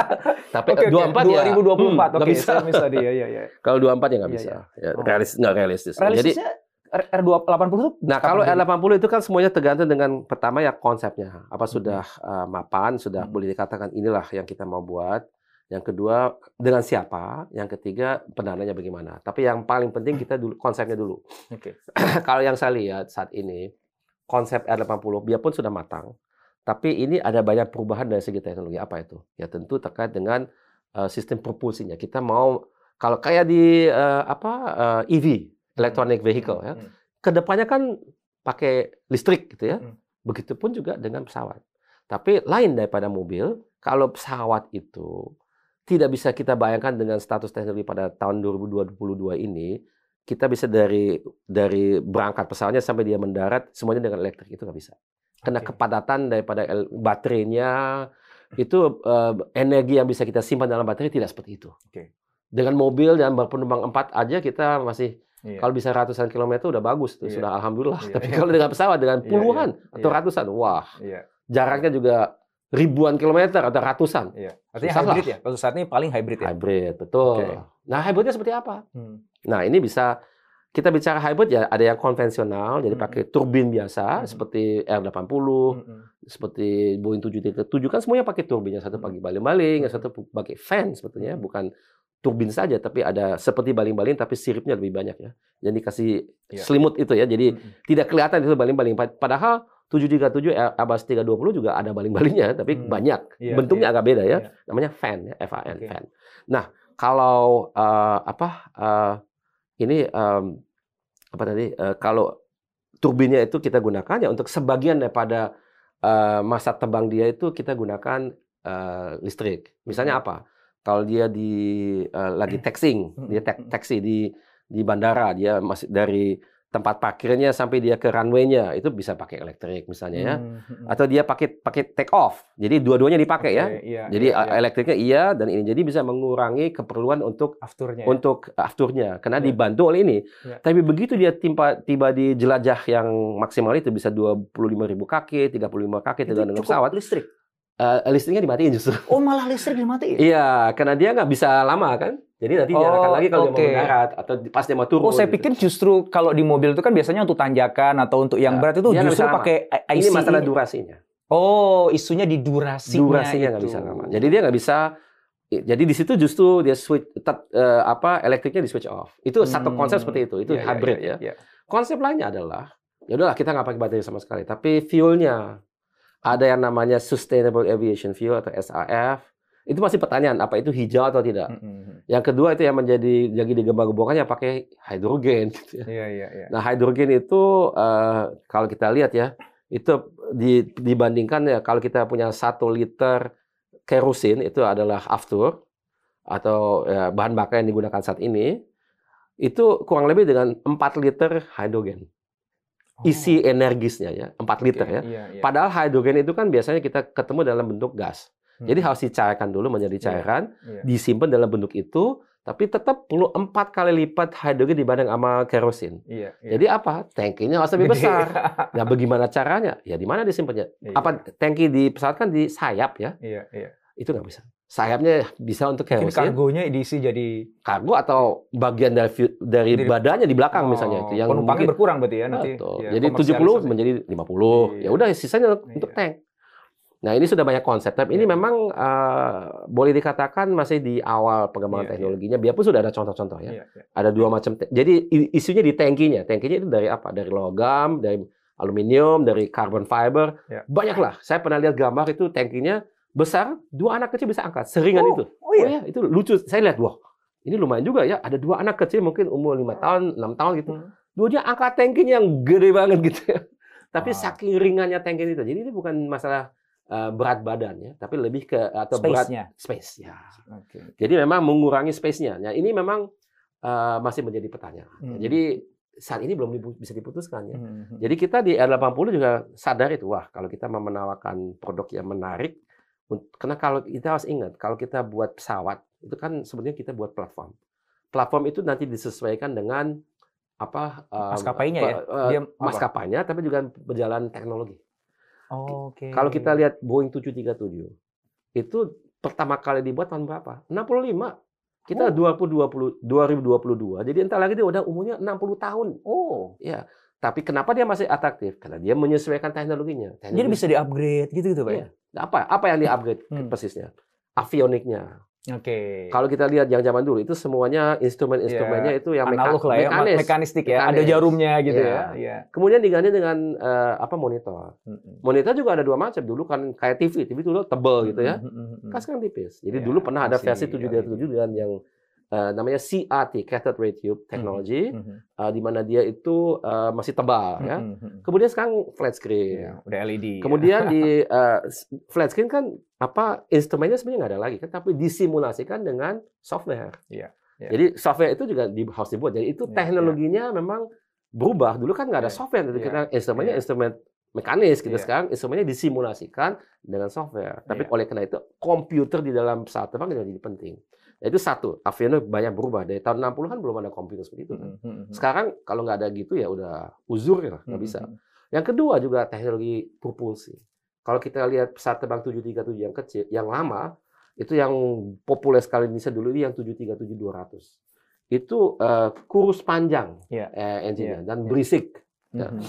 Tapi oke. 24 ya 2024. hmm, Oke, nggak bisa. bisa dia. Ya, ya. Kalau 24 ya nggak Iya, bisa. iya. Ya, Oh. realis nggak realistis. Jadi Realistisnya R- R280 itu Nah, kalau kapan jadi? R80 itu kan semuanya tergantung dengan pertama ya konsepnya. Apa sudah uh, mapan, sudah Hmm. boleh dikatakan inilah yang kita mau buat. Yang kedua dengan siapa? Yang ketiga pendananya bagaimana? Tapi yang paling penting kita dulu konsepnya dulu. Oke. Kalau yang saya lihat saat ini konsep R80 biarpun sudah matang, tapi ini ada banyak perubahan dari segi teknologi. Apa itu? Ya tentu terkait dengan uh, sistem propulsinya. Kita mau kalau kayak di uh, apa uh, EV, electronic vehicle ya. Hmm. Ke depannya kan pakai listrik gitu ya. Hmm. Begitupun juga dengan pesawat. Tapi lain daripada mobil, kalau pesawat itu tidak bisa kita bayangkan dengan status teknologi pada tahun 2022 ini, kita bisa dari dari berangkat pesawatnya sampai dia mendarat semuanya dengan elektrik itu nggak bisa. Karena okay. kepadatan daripada baterainya itu uh, energi yang bisa kita simpan dalam baterai tidak seperti itu. Okay. Dengan mobil dan berpenumpang empat aja kita masih Iya. Kalau bisa ratusan kilometer udah bagus tuh, iya. sudah alhamdulillah. Iya. Tapi kalau dengan pesawat dengan iya, puluhan iya, atau iya. ratusan, wah, jaraknya juga ribuan kilometer atau ratusan. Iya. Artinya Susah hybrid ya? Kalau saat ini paling hybrid ya? Hybrid, betul. Okay. Nah, hybridnya seperti apa? Hmm. Nah, ini bisa kita bicara hybrid ya ada yang konvensional jadi hmm. pakai turbin biasa hmm. seperti R80 hmm. seperti Boeing 737 kan semuanya pakai turbin yang satu pakai baling-baling yang satu pakai fan sebetulnya hmm. bukan turbin saja tapi ada seperti baling-baling tapi siripnya lebih banyak ya jadi kasih yeah. selimut itu ya jadi hmm. tidak kelihatan itu baling-baling padahal 737 Airbus 320 juga ada baling-balingnya tapi hmm. banyak yeah, bentuknya yeah. agak beda ya yeah. namanya fan ya FAN okay. fan nah kalau uh, apa uh, ini um, apa tadi uh, kalau turbinnya itu kita gunakan ya untuk sebagian daripada uh, masa terbang dia itu kita gunakan uh, listrik. Misalnya hmm. apa? Kalau dia di uh, lagi taxing, dia hmm. taxi di di bandara, dia masih dari tempat parkirnya sampai dia ke runway-nya itu bisa pakai elektrik misalnya ya. Hmm, hmm. Atau dia pakai pakai take off. Jadi dua-duanya dipakai okay, ya. Iya, jadi iya, iya. elektriknya iya dan ini jadi bisa mengurangi keperluan untuk afturnya. Ya? Untuk afturnya karena iya. dibantu oleh ini. Iya. Tapi begitu dia timpa, tiba di jelajah yang maksimal itu bisa 25.000 kaki, 35 kaki dengan pesawat listrik. Uh, listriknya dimatiin justru. Oh malah listrik dimatiin? iya, karena dia nggak bisa lama kan. Jadi nanti oh, diarahkan lagi kalau okay. dia mau mendarat atau pas dia mau turun. Oh, saya gitu. pikir justru kalau di mobil itu kan biasanya untuk tanjakan atau untuk yang nah, berat itu justru pakai IC. Ini masalah durasinya. Oh, isunya di durasinya. Durasinya nggak bisa lama. Jadi dia nggak bisa. Jadi di situ justru dia switch tet, uh, apa elektriknya di switch off. Itu hmm. satu konsep seperti itu. Itu yeah, iya, hybrid yeah, yeah, ya. Yeah. Konsep lainnya adalah ya udahlah kita nggak pakai baterai sama sekali, tapi fuelnya ada yang namanya Sustainable Aviation Fuel atau SAF. Itu masih pertanyaan apa itu hijau atau tidak. Mm -hmm. Yang kedua itu yang menjadi jadi digembar-gemborkan yang pakai hidrogen. Gitu ya. Yeah, yeah, yeah. Nah hidrogen itu uh, kalau kita lihat ya itu di, dibandingkan ya kalau kita punya satu liter kerosin itu adalah aftur atau ya, bahan bakar yang digunakan saat ini itu kurang lebih dengan 4 liter hidrogen isi oh. energisnya ya 4 liter okay, ya. Iya, iya. Padahal hidrogen itu kan biasanya kita ketemu dalam bentuk gas. Hmm. Jadi harus dicairkan dulu menjadi iya, cairan, iya, iya. disimpan dalam bentuk itu, tapi tetap perlu empat kali lipat hidrogen dibanding sama kerosin. Iya, iya. Jadi apa? Tangkinya harus lebih besar. nah, bagaimana caranya? Ya di mana disimpannya? Iya. Apa tangki di pesawat kan di sayap ya? Iya, iya. Itu nggak bisa sayapnya bisa untuk kerosin. kargonya diisi jadi kargo atau bagian dari dari, badannya di belakang oh, misalnya itu yang penumpangnya mungkin, berkurang berarti ya nanti. Ya, jadi 70 menjadi 50. Iya. Ya udah sisanya iya. untuk tank. Nah, ini sudah banyak konsep, tapi iya. ini memang uh, boleh dikatakan masih di awal pengembangan iya, iya. teknologinya. Iya. Biarpun sudah ada contoh-contoh ya. Iya, iya. Ada dua macam. Jadi isunya di tangkinya. Tangkinya itu dari apa? Dari logam, dari aluminium, dari carbon fiber. Iya. Banyak lah. Saya pernah lihat gambar itu tangkinya besar, dua anak kecil bisa angkat. Seringan oh, itu. Oh iya. oh iya, itu lucu. Saya lihat, wah, ini lumayan juga ya. Ada dua anak kecil mungkin umur lima tahun, enam tahun gitu. Hmm. Dua angkat tankinya yang gede banget gitu ya. Tapi ah. saking ringannya tanki itu. Jadi ini bukan masalah uh, berat badan ya, tapi lebih ke atau space-nya. berat space ya. Okay. Jadi memang mengurangi space-nya. Nah, ini memang uh, masih menjadi pertanyaan. Hmm. Jadi saat ini belum bisa diputuskan ya. Hmm, hmm. Jadi kita di R80 juga sadar itu, wah kalau kita mau menawarkan produk yang menarik, karena kalau kita harus ingat, kalau kita buat pesawat, itu kan sebenarnya kita buat platform. Platform itu nanti disesuaikan dengan apa maskapainya uh, ya, Dia maskapainya, tapi juga berjalan teknologi. Oh, Oke. Okay. Kalau kita lihat Boeing 737, itu pertama kali dibuat tahun berapa? 65. Kita oh. 2020 2022. Jadi entar lagi dia udah umurnya 60 tahun. Oh. Ya. Tapi kenapa dia masih atraktif? Karena dia menyesuaikan teknologinya. Teknologi. Jadi bisa di-upgrade gitu gitu, Pak. Ya? Iya. Apa apa yang di-upgrade hmm. persisnya? Avioniknya, Oke. Okay. Kalau kita lihat yang zaman dulu itu semuanya instrumen-instrumennya yeah. itu yang analog lah ya, mekanis, mekanistik ya, mekanis. ada jarumnya gitu yeah. ya. Yeah. Kemudian diganti dengan uh, apa monitor. Mm-hmm. Monitor juga ada dua macam. Dulu kan kayak TV, TV dulu tebel gitu ya. Mm-hmm. Kan sekarang tipis. Jadi yeah, dulu pernah ada versi 737 dengan yang uh, namanya CRT cathode ray tube technology mm -hmm. uh, di mana dia itu uh, masih tebal mm -hmm. ya. Kemudian sekarang flat screen. Yeah, udah LED. Kemudian ya. di uh, flat screen kan apa instrumennya sebenarnya nggak ada lagi kan tapi disimulasikan dengan software. Yeah, yeah. Jadi software itu juga di, harus dibuat. Jadi itu yeah, teknologinya yeah. memang berubah. Dulu kan nggak ada yeah. software, jadi yeah. kita instrumennya yeah. instrumen mekanis gitu yeah. sekarang instrumennya disimulasikan dengan software. Tapi yeah. oleh karena itu komputer di dalam pesawat terbang jadi penting. Itu satu, aviano banyak berubah. Dari tahun 60-an belum ada komputer seperti itu. Kan? Sekarang kalau nggak ada gitu ya udah uzur ya, nggak bisa. Yang kedua juga teknologi propulsi. Kalau kita lihat pesawat terbang 737 yang kecil, yang lama, itu yang populer sekali di Indonesia dulu ini yang 737-200. Itu uh, kurus panjang yeah. eh, engine-nya yeah. dan berisik. Mm-hmm.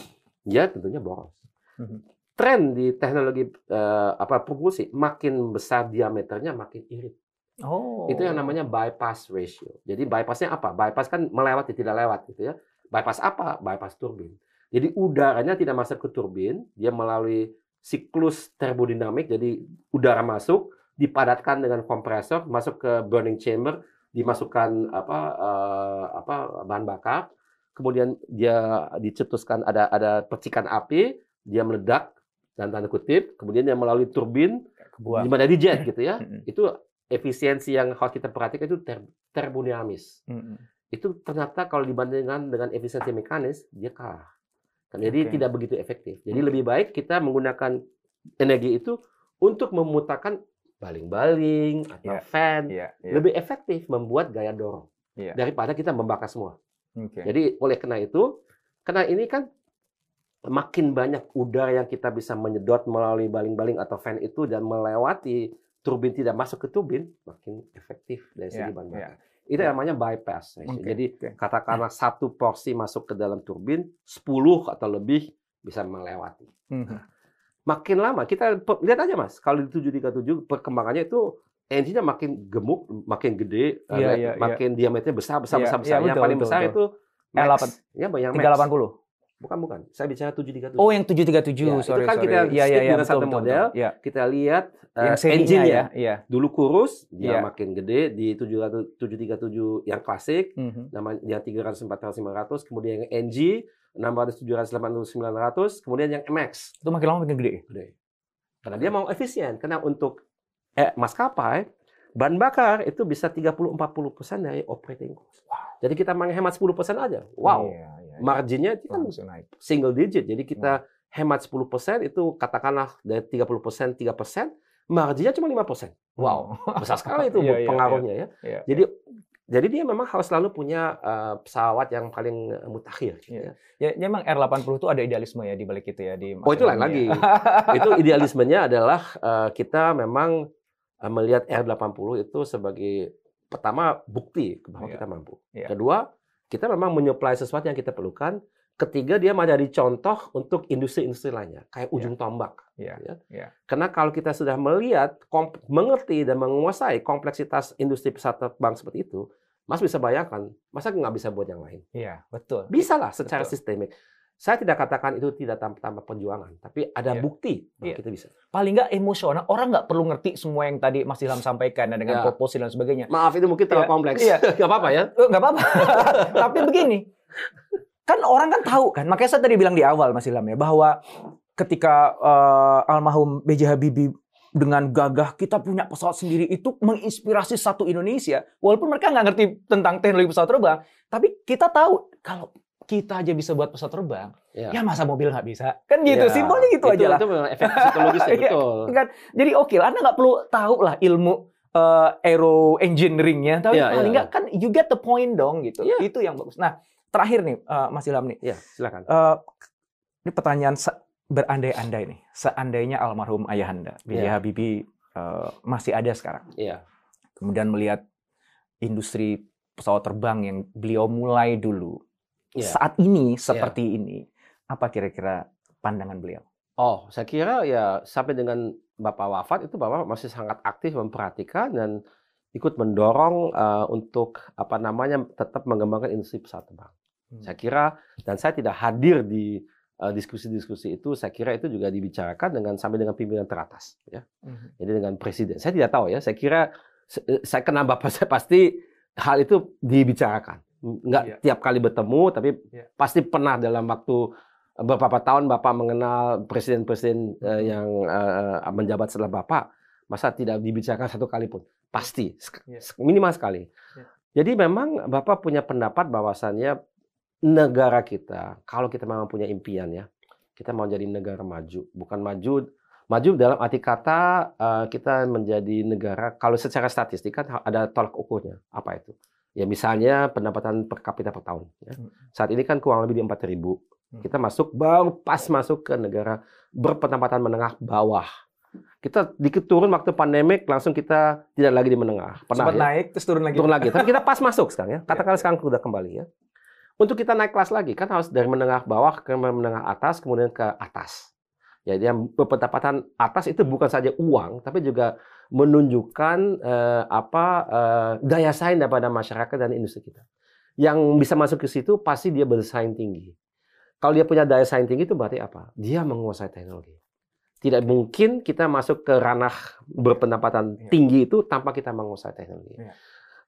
Ya, tentunya boros. Mm-hmm. Tren di teknologi uh, apa propulsi makin besar diameternya makin irit. Oh. Itu yang namanya bypass ratio. Jadi bypassnya apa? Bypass kan melewati tidak lewat gitu ya. Bypass apa? Bypass turbin. Jadi udaranya tidak masuk ke turbin, dia melalui siklus termodinamik. Jadi udara masuk, dipadatkan dengan kompresor, masuk ke burning chamber, dimasukkan apa uh, apa bahan bakar, kemudian dia dicetuskan ada ada percikan api, dia meledak dan tanda kutip, kemudian dia melalui turbin, di mana di jet gitu ya. Itu efisiensi yang harus kita perhatikan itu ter termodinamis. Mm-hmm. Itu ternyata kalau dibandingkan dengan efisiensi mekanis, dia kalah. Kan, jadi okay. tidak begitu efektif. Jadi lebih baik kita menggunakan energi itu untuk memutarkan baling-baling atau yeah. fan. Yeah. Yeah. Lebih efektif membuat gaya dorong yeah. daripada kita membakar semua. Okay. Jadi oleh karena itu, karena ini kan makin banyak udara yang kita bisa menyedot melalui baling-baling atau fan itu dan melewati turbin tidak masuk ke turbin, makin efektif dari segi yeah, bahan bakar. Yeah. Itu yeah. namanya bypass. Okay. Jadi okay. katakanlah satu porsi masuk ke dalam turbin, 10 atau lebih bisa melewati. Mm -hmm. Makin lama kita lihat aja mas, kalau di 737 perkembangannya itu engine-nya makin gemuk, makin gede, yeah, yeah, iya. makin yeah. diameternya besar, besar, yeah, besar, besar. Yeah, yang paling betul, besar betul. itu Max. Ya, yang 380. Bukan, bukan. Saya bicara 737. Oh, yang 737. Ya, sorry, itu kan sorry. kita ya, ya, ya, dengan betul, satu betul, model, betul. Ya. kita lihat uh, engine ya. ya. Dulu kurus, dia ya. makin gede di 700, 737 yang klasik, mm -hmm. namanya yang 300, 400, 500, kemudian yang NG 600, 700, 800, 900, kemudian yang MX. Itu makin lama makin gede. Gede. Karena dia mau efisien. Karena untuk eh, maskapai, bahan bakar itu bisa 30-40% dari operating cost. Wow. Jadi kita menghemat 10% aja. Wow. Iya, iya marginnya itu kan single digit. Jadi kita hmm. hemat 10% itu katakanlah dari 30% 3%, marginnya cuma 5%. Wow, besar sekali itu yeah, iya, pengaruhnya yeah, ya. Yeah, jadi jadi dia memang harus selalu punya uh, pesawat yang paling mutakhir. Gitu ya. ya, ya memang R80 itu ada idealisme ya di balik itu ya di. Oh itu lain lagi. itu idealismenya adalah uh, kita memang uh, melihat R80 itu sebagai pertama bukti bahwa yeah. kita mampu. Yeah. Kedua kita memang menyuplai sesuatu yang kita perlukan. Ketiga, dia menjadi contoh untuk industri-industri lainnya, kayak ujung yeah. tombak. Yeah. Ya. Yeah. Karena kalau kita sudah melihat, mengerti dan menguasai kompleksitas industri pesawat terbang seperti itu, Mas bisa bayangkan, masa nggak bisa buat yang lain? Iya, betul. Bisa lah secara betul. sistemik. Saya tidak katakan itu tidak tanpa, perjuangan, tapi ada yeah. bukti bahwa yeah. kita bisa. Paling nggak emosional, orang nggak perlu ngerti semua yang tadi Mas Ilham sampaikan dengan yeah. proposal dan sebagainya. Maaf itu mungkin terlalu yeah. kompleks. Iya. Gak apa-apa ya? Eh, nggak apa-apa. tapi begini, kan orang kan tahu kan, makanya saya tadi bilang di awal Mas Ilham ya bahwa ketika uh, almarhum B.J. Habibie dengan gagah kita punya pesawat sendiri itu menginspirasi satu Indonesia. Walaupun mereka nggak ngerti tentang teknologi pesawat terbang, tapi kita tahu kalau kita aja bisa buat pesawat terbang, ya, ya masa mobil nggak bisa? Kan gitu, ya, simpelnya gitu itu, aja lah. Itu memang efek psikologis ya, betul. kan? Jadi oke, okay, Anda nggak perlu tahu lah ilmu uh, aero engineeringnya, tapi ya, paling nggak ya. kan you get the point dong gitu. Ya. Itu yang bagus. Nah, terakhir nih uh, Mas Ilham nih. Ya, silakan. Uh, ini pertanyaan berandai-andai nih. Seandainya almarhum ayahanda, B.J. Ya. Habibie uh, masih ada sekarang. Iya. Kemudian melihat industri pesawat terbang yang beliau mulai dulu yeah. saat ini iya. seperti yeah. ini, apa kira-kira pandangan beliau? Oh, saya kira ya sampai dengan Bapak wafat itu Bapak masih sangat aktif memperhatikan dan ikut mendorong uh, untuk apa namanya tetap mengembangkan industri pesawat terbang. Hmm. Saya kira dan saya tidak hadir di eh, diskusi-diskusi uh, itu. Saya kira itu juga dibicarakan dengan sampai dengan pimpinan teratas, ya. Hmm. Jadi dengan presiden. Saya tidak tahu ya. Saya kira eh, saya kenal bapak saya pasti hal itu dibicarakan. Enggak yeah. tiap kali bertemu, tapi yeah. pasti pernah dalam waktu beberapa tahun bapak mengenal presiden-presiden uh, yang uh, menjabat setelah bapak. Masa tidak dibicarakan satu kali pun? Pasti, iya. minimal sekali. Yeah. Jadi memang Bapak punya pendapat bahwasannya negara kita, kalau kita memang punya impian ya, kita mau jadi negara maju, bukan maju maju dalam arti kata uh, kita menjadi negara kalau secara statistik kan ada tolak ukurnya apa itu ya misalnya pendapatan per kapita per tahun ya. Hmm. saat ini kan kurang lebih di empat ribu hmm. kita masuk baru pas masuk ke negara berpendapatan menengah bawah kita dikit turun waktu pandemik langsung kita tidak lagi di menengah. Pernah Sempat ya? naik terus turun lagi. Turun lagi. Tapi kita pas masuk sekarang ya. Katakanlah sekarang sudah kembali ya. Untuk kita naik kelas lagi kan harus dari menengah bawah ke menengah atas kemudian ke atas. Jadi ya, yang pendapatan atas itu bukan saja uang tapi juga menunjukkan eh, apa eh, daya saing daripada masyarakat dan industri kita. Yang bisa masuk ke situ pasti dia bersaing tinggi. Kalau dia punya daya saing tinggi itu berarti apa? Dia menguasai teknologi. Tidak mungkin kita masuk ke ranah berpendapatan ya. tinggi itu tanpa kita menguasai teknologi. Ya.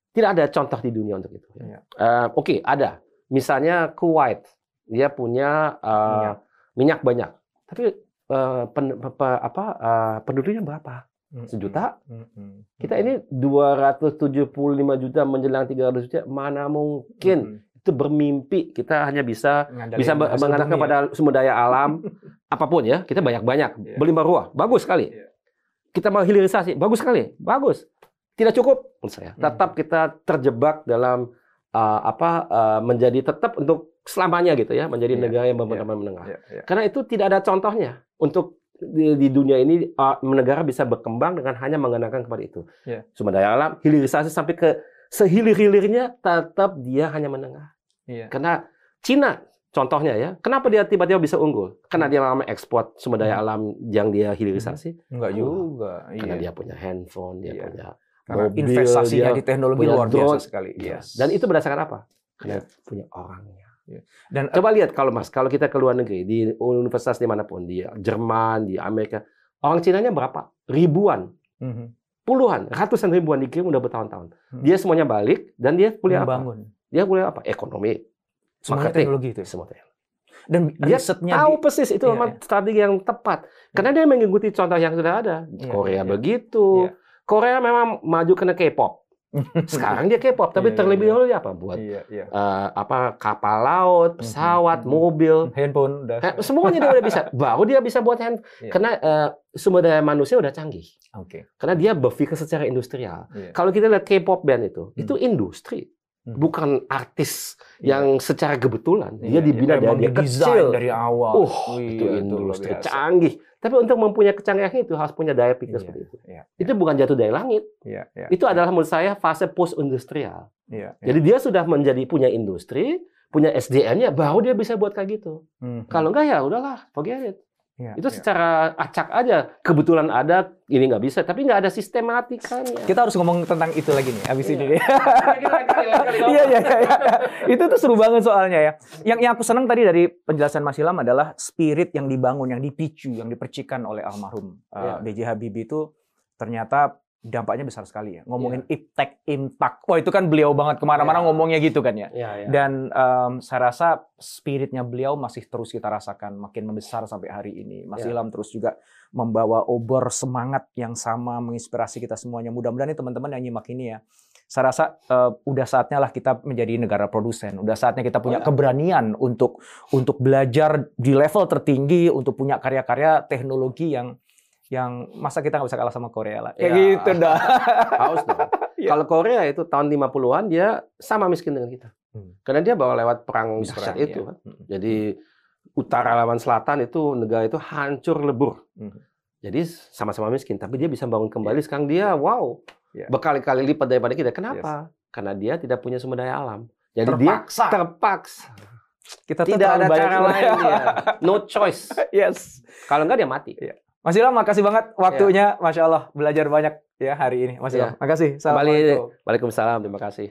Tidak ada contoh di dunia untuk itu. Ya. Uh, Oke, okay, ada. Misalnya Kuwait, dia punya uh, minyak. minyak banyak, tapi uh, pen, apa uh, penduduknya berapa? Sejuta? Kita ini 275 juta menjelang 300 juta, mana mungkin itu bermimpi kita hanya bisa bisa mengandalkan pada sumber daya alam apa pun ya kita banyak banyak yeah. berlimpah ruah bagus sekali yeah. kita mau hilirisasi bagus sekali bagus tidak cukup menurut saya tetap kita terjebak dalam uh, apa uh, menjadi tetap untuk selamanya gitu ya menjadi yeah. negara yang berpendapatan yeah. menengah yeah. Yeah. karena itu tidak ada contohnya untuk di, di dunia ini uh, negara bisa berkembang dengan hanya mengandalkan kepada itu yeah. sumber daya alam hilirisasi sampai ke sehilir-hilirnya tetap dia hanya menengah. Iya. Karena Cina contohnya ya, kenapa dia tiba-tiba bisa unggul? Karena dia memang ekspor sumber daya hmm. alam yang dia hilirisasi. Hmm. Enggak juga. Karena iya. dia punya handphone, dia iya. punya Karena mobil, investasinya dia di teknologi luar biasa sekali. Yes. Dan itu berdasarkan apa? Karena yeah. punya orangnya. Iya. Dan coba lihat kalau Mas, kalau kita ke luar negeri di universitas di mana pun di Jerman, di Amerika, orang Cina-nya berapa? Ribuan. -hmm puluhan, ratusan ribuan dikirim udah bertahun-tahun. Hmm. Dia semuanya balik dan dia kuliah Membangun. apa? Dia kuliah apa? Ekonomi, semua teknologi itu. Ya? Semua teknologi. Dan dia tahu di, persis itu iya, iya. strategi yang tepat. Karena dia mengikuti contoh yang sudah ada. Iya, Korea iya. begitu. Iya. Korea memang maju karena K-pop. Sekarang dia K-pop, tapi iya, terlebih iya. dahulu dia apa? Buat iya, iya. Uh, apa kapal laut, mhm, pesawat, mm-hmm. mobil, handphone, udah. semuanya dia udah bisa. Baru dia bisa buat hand, iya. karena uh, sumber daya manusia udah canggih. Oke. Okay. Karena dia berpikir secara industrial. Iya. Kalau kita lihat K-pop band itu, hmm. itu industri mhm. bukan artis iya. yang secara kebetulan dia iya, dibina iya, dari dia kecil dari awal. Uh, itu industri canggih. Tapi untuk mempunyai kecanggihan itu harus punya daya pikir iya, seperti itu. Iya, itu iya. bukan jatuh dari langit. Iya, iya, itu iya. adalah menurut saya fase post industrial. Iya, iya. Jadi dia sudah menjadi punya industri, punya SDM-nya, baru dia bisa buat kayak gitu. Hmm. Kalau enggak ya udahlah, forget it. Ya, itu ya. secara acak aja kebetulan ada ini nggak bisa tapi nggak ada sistematikanya kita harus ngomong tentang itu lagi nih abis ya. ini iya iya iya itu tuh seru banget soalnya ya yang yang aku senang tadi dari penjelasan Mas Ilham adalah spirit yang dibangun yang dipicu yang dipercikan oleh almarhum ya. uh, B.J. Habibie itu ternyata dampaknya besar sekali ya. Ngomongin yeah. iptek, impak. Wah itu kan beliau banget ke mana-mana yeah. ngomongnya gitu kan ya. Yeah, yeah. Dan um, saya rasa spiritnya beliau masih terus kita rasakan makin membesar sampai hari ini. Mas yeah. Ilham terus juga membawa obor semangat yang sama menginspirasi kita semuanya. Mudah-mudahan teman-teman yang nyimak ini ya. Saya rasa uh, udah saatnya lah kita menjadi negara produsen. Udah saatnya kita punya oh, ya. keberanian untuk untuk belajar di level tertinggi, untuk punya karya-karya teknologi yang yang masa kita nggak bisa kalah sama Korea lah. Kayak ya. gitu dah. Haus dong. ya. Kalau Korea itu tahun 50-an dia sama miskin dengan kita. Hmm. Karena dia bawa lewat perang dahsyat itu ya. kan. Hmm. Jadi utara lawan selatan itu negara itu hancur lebur. Hmm. Jadi sama-sama miskin, tapi dia bisa bangun kembali. Ya. Sekarang dia wow, ya. berkali-kali lipat daripada kita. Kenapa? Yes. Karena dia tidak punya sumber daya alam. Jadi terpaksa. dia terpaksa. Kita tidak ada cara lain dia. No choice. Yes. Kalau enggak dia mati. Ya. Mas Ilham, makasih banget waktunya. Ya. Masya Allah, belajar banyak ya hari ini. Mas Ilham, ya. makasih. Assalamualaikum. Waalaikumsalam, terima kasih.